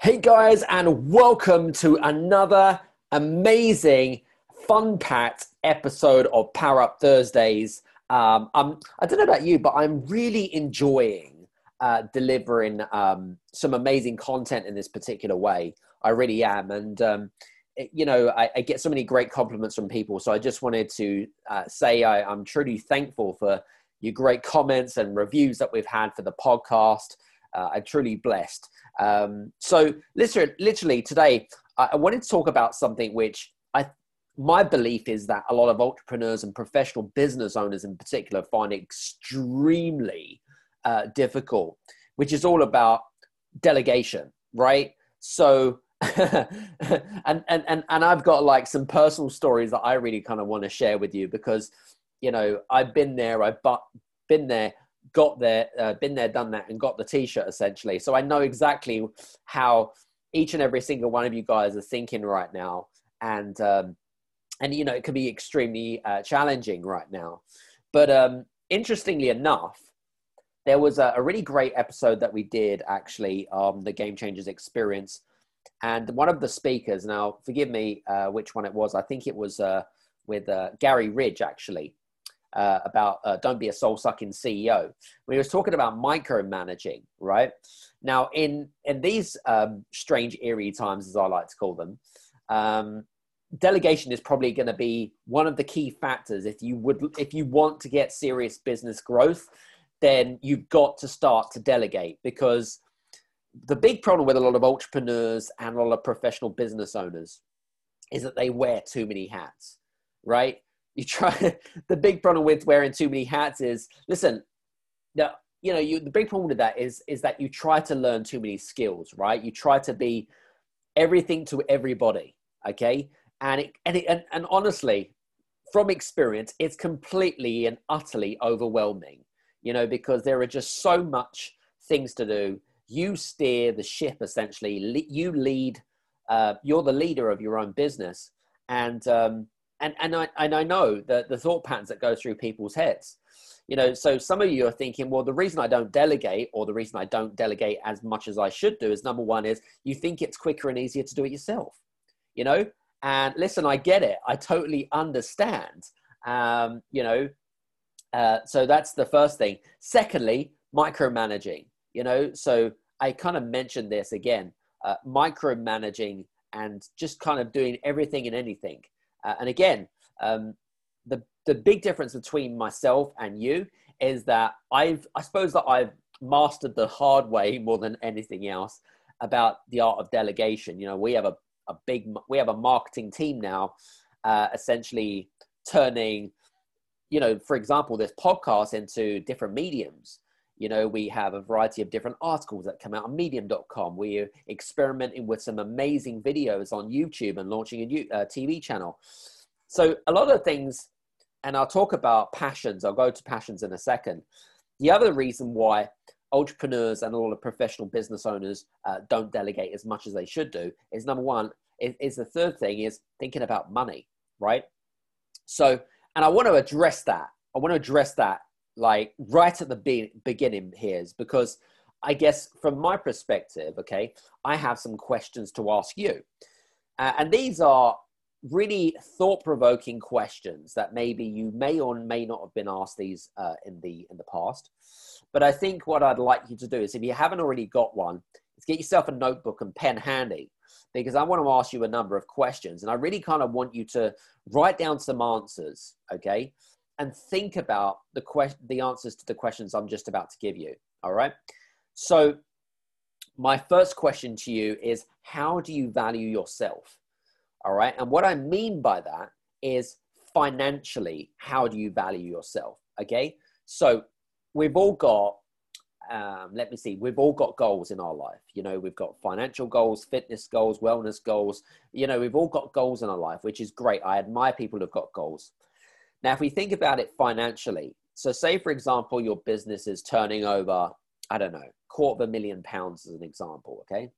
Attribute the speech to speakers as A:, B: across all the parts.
A: Hey guys, and welcome to another amazing, fun packed episode of Power Up Thursdays. Um, I'm, I don't know about you, but I'm really enjoying uh, delivering um, some amazing content in this particular way. I really am. And, um, it, you know, I, I, get so many great compliments from people. So I just wanted to uh, say I, I'm truly thankful for your great comments and reviews that we've had for the podcast. Uh, I'm truly blessed. Um, so, literally, literally today, I, I wanted to talk about something which I, my belief is that a lot of entrepreneurs and professional business owners, in particular, find extremely uh, difficult, which is all about delegation, right? So, and, and and and I've got like some personal stories that I really kind of want to share with you because you know I've been there, I've been there got there, uh, been there, done that, and got the T-shirt essentially. So I know exactly how each and every single one of you guys are thinking right now, and um, and you know it can be extremely uh, challenging right now. But um, interestingly enough, there was a, a, really great episode that we did actually on the Game Changers Experience, and one of the speakers. Now, forgive me, uh, which one it was. I think it was uh, with uh, Gary Ridge actually uh, about uh, don't be a soul sucking CEO. When he was talking about micromanaging, right? Now, in in these um, strange, eerie times, as I like to call them, um, delegation is probably going to be one of the key factors. If you would, if you want to get serious business growth, then you've got to start to delegate because the big problem with a lot of entrepreneurs and a lot of professional business owners is that they wear too many hats, right? You try the big problem with wearing too many hats is listen the you know you the big problem with that is is that you try to learn too many skills right? You try to be everything to everybody okay? And it and it, and, and honestly from experience it's completely and utterly overwhelming you know because there are just so much things to do. You steer the ship essentially. You lead uh, you're the leader of your own business. And um, and and I and I know the the thought patterns that go through people's heads. You know, so some of you are thinking, well, the reason I don't delegate, or the reason I don't delegate as much as I should do, is number one is you think it's quicker and easier to do it yourself. You know, and listen, I get it. I totally understand. Um, you know, uh, so that's the first thing. Secondly, micromanaging. You know, so I kind of mentioned this again, uh, micromanaging and just kind of doing everything and anything. Uh, and again, um, the the big difference between myself and you is that I've I suppose that I've mastered the hard way more than anything else about the art of delegation. You know, we have a, a big we have a marketing team now, uh, essentially turning, you know, for example, this podcast into different mediums. You know, we have a variety of different articles that come out on medium.com. We're experimenting with some amazing videos on YouTube and launching a uh, TV channel. So, a lot of things, and I'll talk about passions, I'll go to passions in a second. The other reason why entrepreneurs and a lot of professional business owners uh, don't delegate as much as they should do is number one, is, is the third thing is thinking about money, right? So, and I want to address that. I want to address that like right at the be- beginning here is because I guess from my perspective, okay, I have some questions to ask you. Uh, and these are really thought provoking questions that maybe you may or may not have been asked these uh, in the in the past. But I think what I'd like you to do is if you haven't already got one, is get yourself a notebook and pen handy because I want to ask you a number of questions and I really kind of want you to write down some answers, okay? And think about the question, the answers to the questions I'm just about to give you. All right. So, my first question to you is how do you value yourself? All right. And what I mean by that is financially, how do you value yourself? Okay. So, we've all got, um, let me see, we've all got goals in our life. You know, we've got financial goals, fitness goals, wellness goals. You know, we've all got goals in our life, which is great. I admire people who've got goals. Now, if we think about it financially, so say for example, your business is turning over, I don't know, quarter of a million pounds as an example, okay?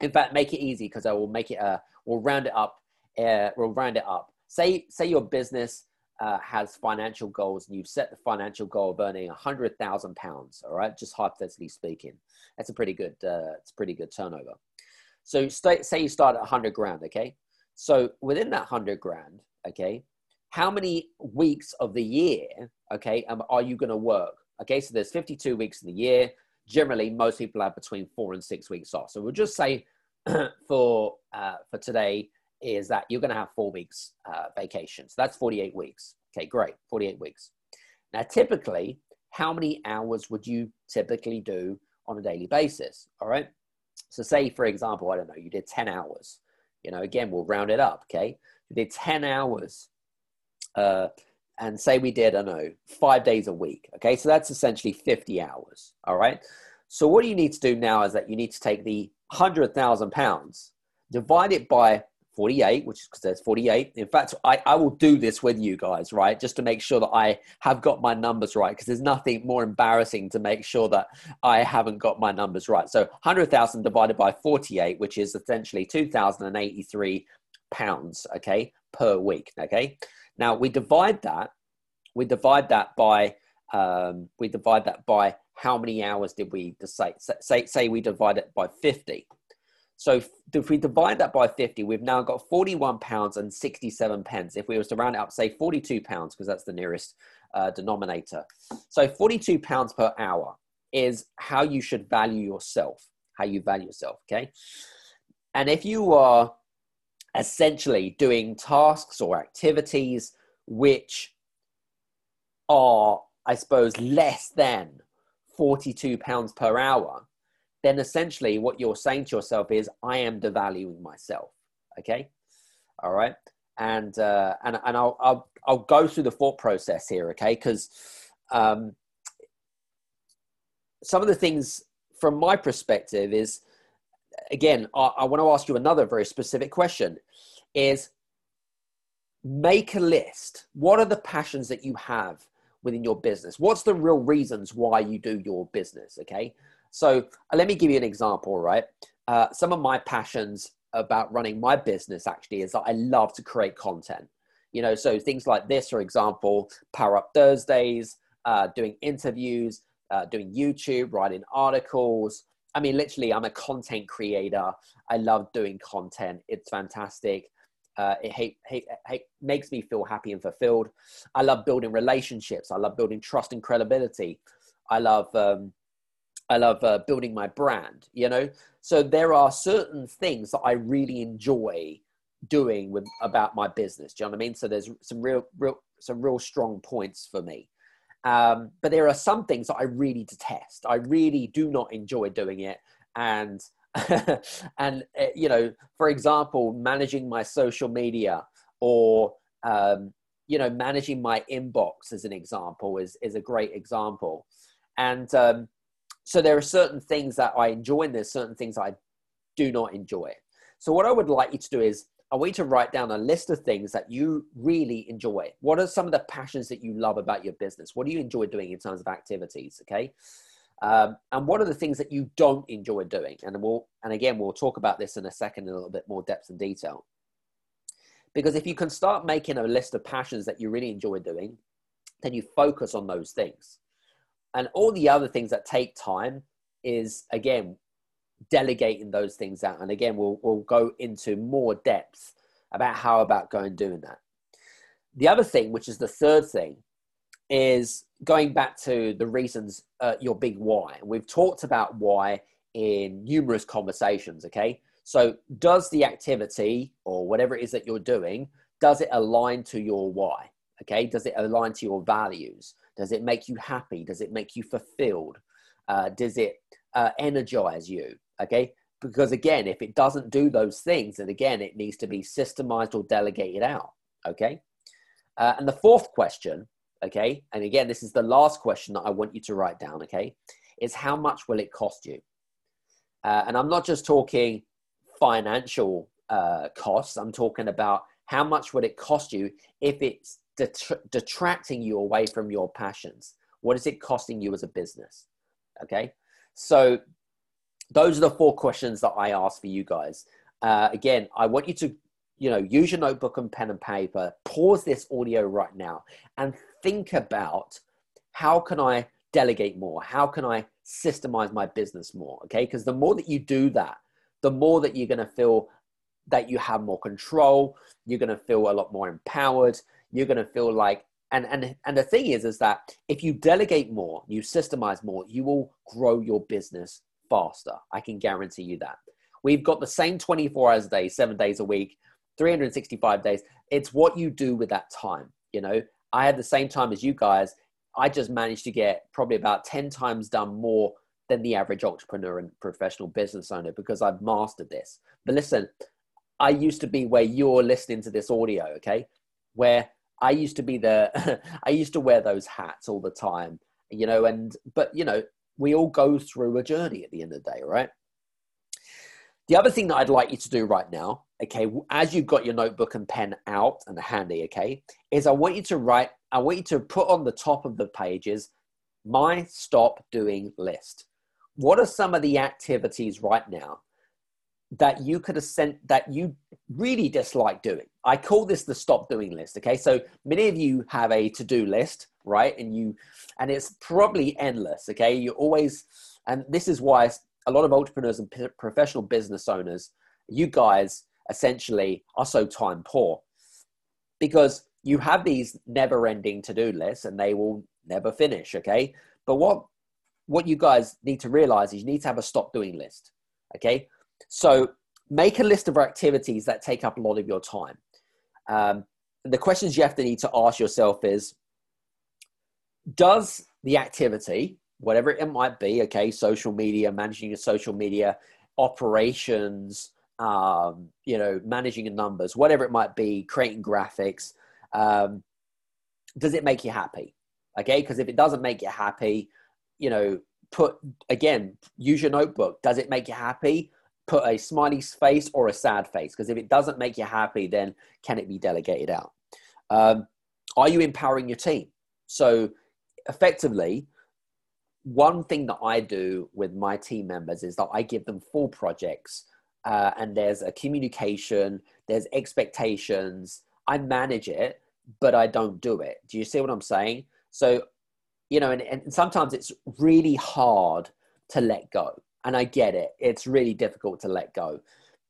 A: In fact, make it easy because I will make it, uh, we'll round it up, uh, we'll round it up. Say, say your business uh, has financial goals and you've set the financial goal of earning a hundred thousand pounds, all right? Just hypothetically speaking, that's a pretty good, uh, it's pretty good turnover. So stay, say you start at a 100 grand, okay? So within that 100 grand, okay, how many weeks of the year, okay, um, are you going to work? Okay, so there's 52 weeks in the year. Generally, most people have between four and six weeks off. So we'll just say for uh, for today is that you're going to have four weeks uh, vacation. So that's 48 weeks. Okay, great, 48 weeks. Now, typically, how many hours would you typically do on a daily basis? All right. So, say for example, I don't know, you did 10 hours. You know, again, we'll round it up. Okay, you did 10 hours. Uh, and say we did, I know, five days a week. Okay, so that's essentially 50 hours. All right. So, what do you need to do now is that you need to take the 100,000 pounds, divide it by 48, which is because there's 48. In fact, I, I will do this with you guys, right? Just to make sure that I have got my numbers right, because there's nothing more embarrassing to make sure that I haven't got my numbers right. So 100,000 divided by 48, which is essentially 2,083 pounds, okay, per week, okay? Now we divide that, we divide that by, um, we divide that by how many hours did we decide? Say, say we divide it by 50 so if we divide that by 50, we've now got 41 pounds and 67 pence. If we were to round it up, say 42 pounds, because that's the nearest uh, denominator. So 42 pounds per hour is how you should value yourself, how you value yourself, okay? And if you are essentially doing tasks or activities which are, I suppose, less than 42 pounds per hour, then essentially what you're saying to yourself is, I am devaluing myself. Okay. All right. And, uh, and, and I'll, I'll, I'll go through the thought process here. Okay. Cause, um, some of the things from my perspective is, again, I, I want to ask you another very specific question is make a list. What are the passions that you have within your business? What's the real reasons why you do your business? Okay. So uh, let me give you an example, right? Uh, some of my passions about running my business actually is that I love to create content. You know, so things like this, for example, Power Up Thursdays, uh, doing interviews, uh, doing YouTube, writing articles. I mean, literally, I'm a content creator. I love doing content. It's fantastic. Uh, it hate, hate, hate, makes me feel happy and fulfilled. I love building relationships. I love building trust and credibility. I love um, I love uh, building my brand, you know? So there are certain things that I really enjoy doing with about my business. Do you know what I mean? So there's some real, real, some real strong points for me. Um, but there are some things that I really detest. I really do not enjoy doing it. And, and, uh, you know, for example, managing my social media or, um, you know, managing my inbox as an example is, is a great example. And, um, so there are certain things that I enjoy and there's certain things I do not enjoy. So what I would like you to do is I want you to write down a list of things that you really enjoy. What are some of the passions that you love about your business? What do you enjoy doing in terms of activities? Okay. Um, and what are the things that you don't enjoy doing? And we'll, and again, we'll talk about this in a second in a little bit more depth and detail. Because if you can start making a list of passions that you really enjoy doing, then you focus on those things and all the other things that take time is again delegating those things out and again we'll, we'll go into more depth about how about going doing that the other thing which is the third thing is going back to the reasons uh, your big why we've talked about why in numerous conversations okay so does the activity or whatever it is that you're doing does it align to your why okay does it align to your values does it make you happy? Does it make you fulfilled? Uh, does it uh, energize you? Okay. Because again, if it doesn't do those things, then again, it needs to be systemized or delegated out. Okay. Uh, and the fourth question, okay, and again, this is the last question that I want you to write down, okay, is how much will it cost you? Uh, and I'm not just talking financial uh, costs, I'm talking about how much would it cost you if it's detracting you away from your passions? What is it costing you as a business? Okay. So those are the four questions that I ask for you guys. Uh, again, I want you to, you know, use your notebook and pen and paper, pause this audio right now and think about how can I delegate more? How can I systemize my business more? Okay. Because the more that you do that, the more that you're going to feel that you have more control. You're going to feel a lot more empowered. You're going to feel like, and, and, and the thing is, is that if you delegate more, you systemize more, you will grow your business faster. I can guarantee you that. We've got the same 24 hours a day, seven days a week, 365 days. It's what you do with that time. You know, I had the same time as you guys. I just managed to get probably about 10 times done more than the average entrepreneur and professional business owner because I've mastered this. But listen, I used to be where you're listening to this audio, okay? Where I used to be the, I used to wear those hats all the time, you know, and, but, you know, we all go through a journey at the end of the day, right? The other thing that I'd like you to do right now, okay, as you've got your notebook and pen out and handy, okay, is I want you to write, I want you to put on the top of the pages my stop doing list. What are some of the activities right now that you could have sent that you really dislike doing? I call this the stop doing list. Okay, so many of you have a to do list, right? And you, and it's probably endless. Okay, you always, and this is why a lot of entrepreneurs and professional business owners, you guys essentially are so time poor because you have these never ending to do lists and they will never finish. Okay. But what, what you guys need to realize is you need to have a stop doing list. Okay. So make a list of activities that take up a lot of your time. Um, the questions you have to need to ask yourself is, does the activity whatever it might be, okay, social media, managing your social media, operations, um, you know, managing your numbers, whatever it might be, creating graphics, um, does it make you happy? Okay, because if it doesn't make you happy, you know, put again, use your notebook. Does it make you happy? Put a smiley face or a sad face. Because if it doesn't make you happy, then can it be delegated out? Um, are you empowering your team? So effectively, one thing that I do with my team members is that I give them full projects uh, and there's a communication, there's expectations. I manage it, but I don't do it. Do you see what I'm saying? So, you know, and, and sometimes it's really hard to let go. And I get it. It's really difficult to let go.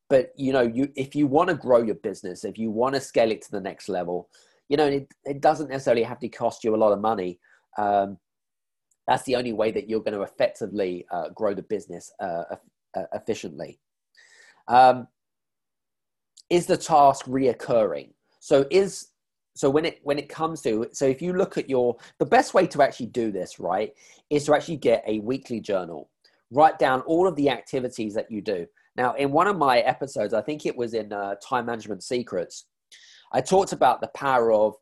A: But, you know, you if you want to grow your business, if you want to scale it to the next level, you know, it, it doesn't necessarily have to cost you a lot of money. Um, that's the only way that you're going to effectively uh, grow the business uh, uh, efficiently. Um, is the task reoccurring? So is so when it when it comes to so if you look at your the best way to actually do this right is to actually get a weekly journal write down all of the activities that you do now in one of my episodes i think it was in uh, time management secrets i talked about the power of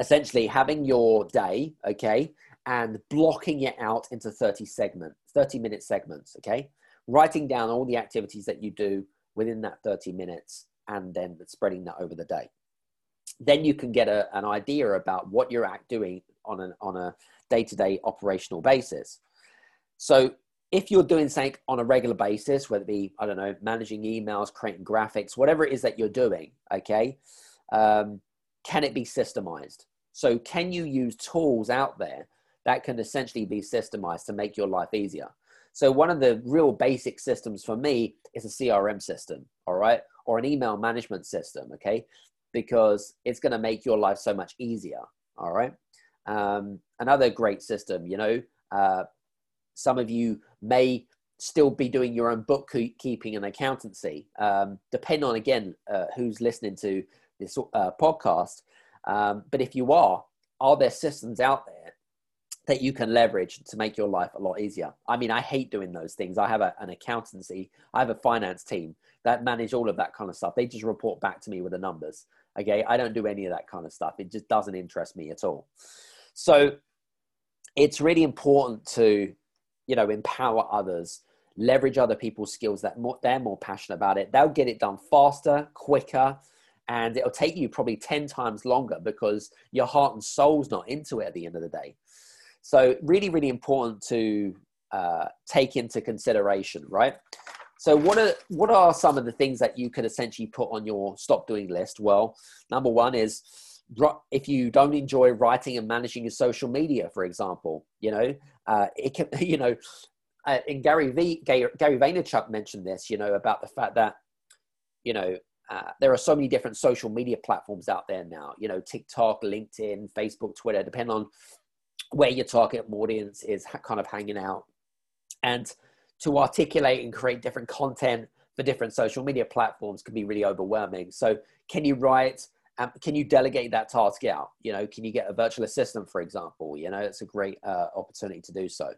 A: essentially having your day okay and blocking it out into 30 segments, 30 minute segments, okay? Writing down all the activities that you do within that 30 minutes and then spreading that over the day. Then you can get a, an idea about what you're doing on, an, on a day-to-day operational basis. So if you're doing something on a regular basis, whether it be, I don't know, managing emails, creating graphics, whatever it is that you're doing, okay, um, can it be systemized? So can you use tools out there that can essentially be systemized to make your life easier. So one of the real basic systems for me is a CRM system, all right, or an email management system, okay, because it's going to make your life so much easier, all right. Um, another great system, you know, uh, some of you may still be doing your own bookkeeping and accountancy, um, depending on again uh, who's listening to this uh, podcast. Um, but if you are, are there systems out there that you can leverage to make your life a lot easier. I mean, I hate doing those things. I have a, an accountancy, I have a finance team that manage all of that kind of stuff. They just report back to me with the numbers. Okay. I don't do any of that kind of stuff. It just doesn't interest me at all. So it's really important to, you know, empower others, leverage other people's skills that more, they're more passionate about it. They'll get it done faster, quicker, and it'll take you probably 10 times longer because your heart and soul's not into it at the end of the day. So really, really important to uh, take into consideration, right? So what are what are some of the things that you could essentially put on your stop doing list? Well, number one is if you don't enjoy writing and managing your social media, for example, you know, uh, it can, you know, uh, in Gary v Gary, Gary Vaynerchuk mentioned this, you know, about the fact that you know uh, there are so many different social media platforms out there now. You know, TikTok, LinkedIn, Facebook, Twitter, depending on where your target audience is kind of hanging out, and to articulate and create different content for different social media platforms can be really overwhelming. So, can you write? Um, can you delegate that task out? You know, can you get a virtual assistant, for example? You know, it's a great uh, opportunity to do so.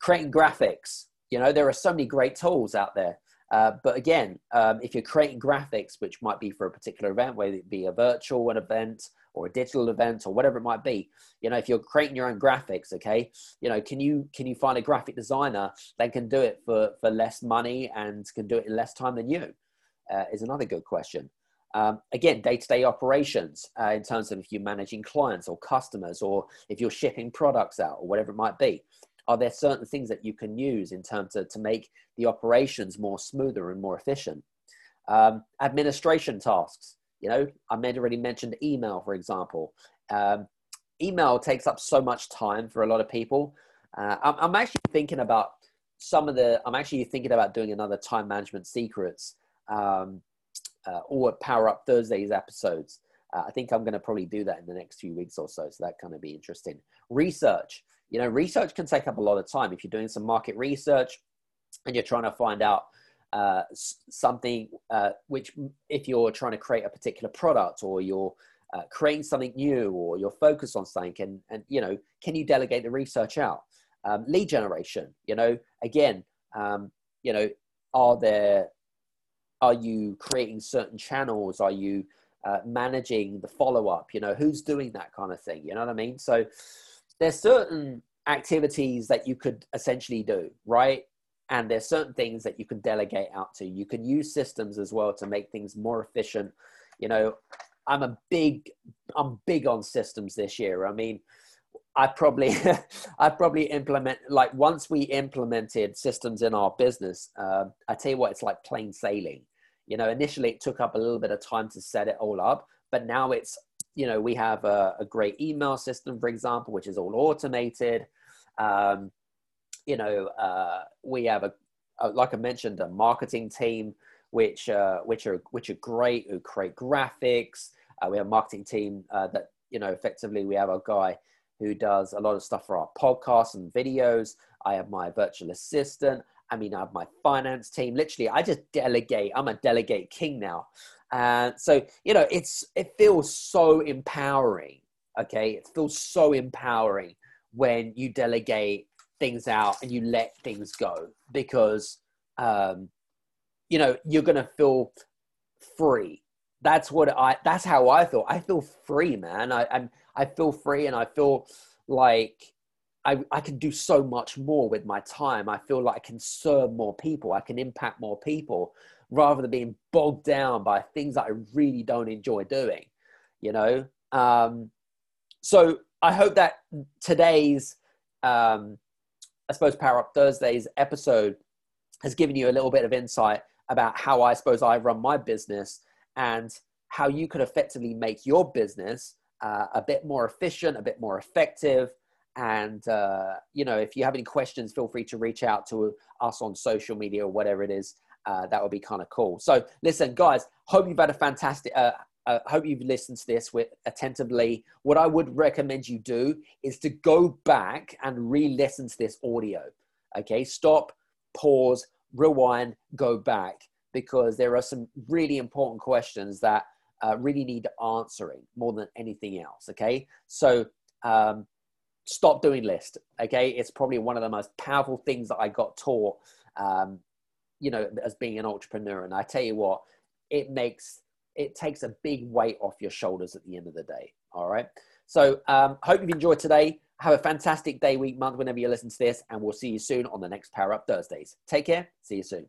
A: Creating graphics. You know, there are so many great tools out there. Uh, but again, um, if you're creating graphics, which might be for a particular event, whether it be a virtual event or a digital event or whatever it might be, you know, if you're creating your own graphics, okay, you know, can you can you find a graphic designer that can do it for for less money and can do it in less time than you? Uh, is another good question. Um, again, day-to-day operations uh, in terms of if you're managing clients or customers, or if you're shipping products out or whatever it might be are there certain things that you can use in terms of to make the operations more smoother and more efficient? Um, administration tasks you know i already mentioned email for example. Um, email takes up so much time for a lot of people. Uh, I'm, I'm, actually thinking about some of the i'm actually thinking about doing another time management secrets. Um, uh, or power up thursdays episodes uh, i think i'm going to probably do that in the next few weeks or so so that kind of be interesting research you know, research can take up a lot of time. If you're doing some market research and you're trying to find out uh, something uh, which, if you're trying to create a particular product or you're uh, creating something new or you're focused on something, and, and you know, can you delegate the research out? Um, lead generation, you know, again, um, you know, are there, are you creating certain channels? Are you uh, managing the follow up? You know, who's doing that kind of thing? You know what I mean? So, there's certain activities that you could essentially do, right? And there's certain things that you can delegate out to. You can use systems as well to make things more efficient. You know, I'm a big, I'm big on systems this year. I mean, I probably, I probably implement like once we implemented systems in our business. Uh, I tell you what, it's like plain sailing. You know, initially it took up a little bit of time to set it all up, but now it's you know, we have a, a great email system, for example, which is all automated. Um, you know, uh, we have a, a, like I mentioned, a marketing team which uh, which are which are great who create graphics. Uh, we have a marketing team uh, that you know effectively we have a guy who does a lot of stuff for our podcasts and videos. I have my virtual assistant. I mean, I have my finance team. Literally, I just delegate. I'm a delegate king now. And so, you know, it's it feels so empowering. Okay, it feels so empowering when you delegate things out and you let things go because um, you know you're gonna feel free. That's what I. That's how I feel. I feel free, man. I I'm, I feel free, and I feel like I, I can do so much more with my time. I feel like I can serve more people. I can impact more people rather than being bogged down by things that I really don't enjoy doing, you know? Um, so I hope that today's, um, I suppose, Power Up Thursdays episode has given you a little bit of insight about how I suppose I run my business and how you could effectively make your business uh, a bit more efficient, a bit more effective. And, uh, you know, if you have any questions, feel free to reach out to us on social media or whatever it is uh, that would be kind of cool. So, listen, guys, hope you've had a fantastic. Uh, uh, hope you've listened to this with attentively. What I would recommend you do is to go back and re-listen to this audio. Okay, stop, pause, rewind, go back because there are some really important questions that uh, really need answering more than anything else. Okay, so um, stop doing list. Okay, it's probably one of the most powerful things that I got taught um, you know, as being an entrepreneur. And I tell you what, it makes it takes a big weight off your shoulders at the end of the day. All right. So um, hope you've enjoyed today. Have a fantastic day, week, month, whenever you listen to this, and we'll see you soon on the next Power Up Thursdays. Take care. See you soon.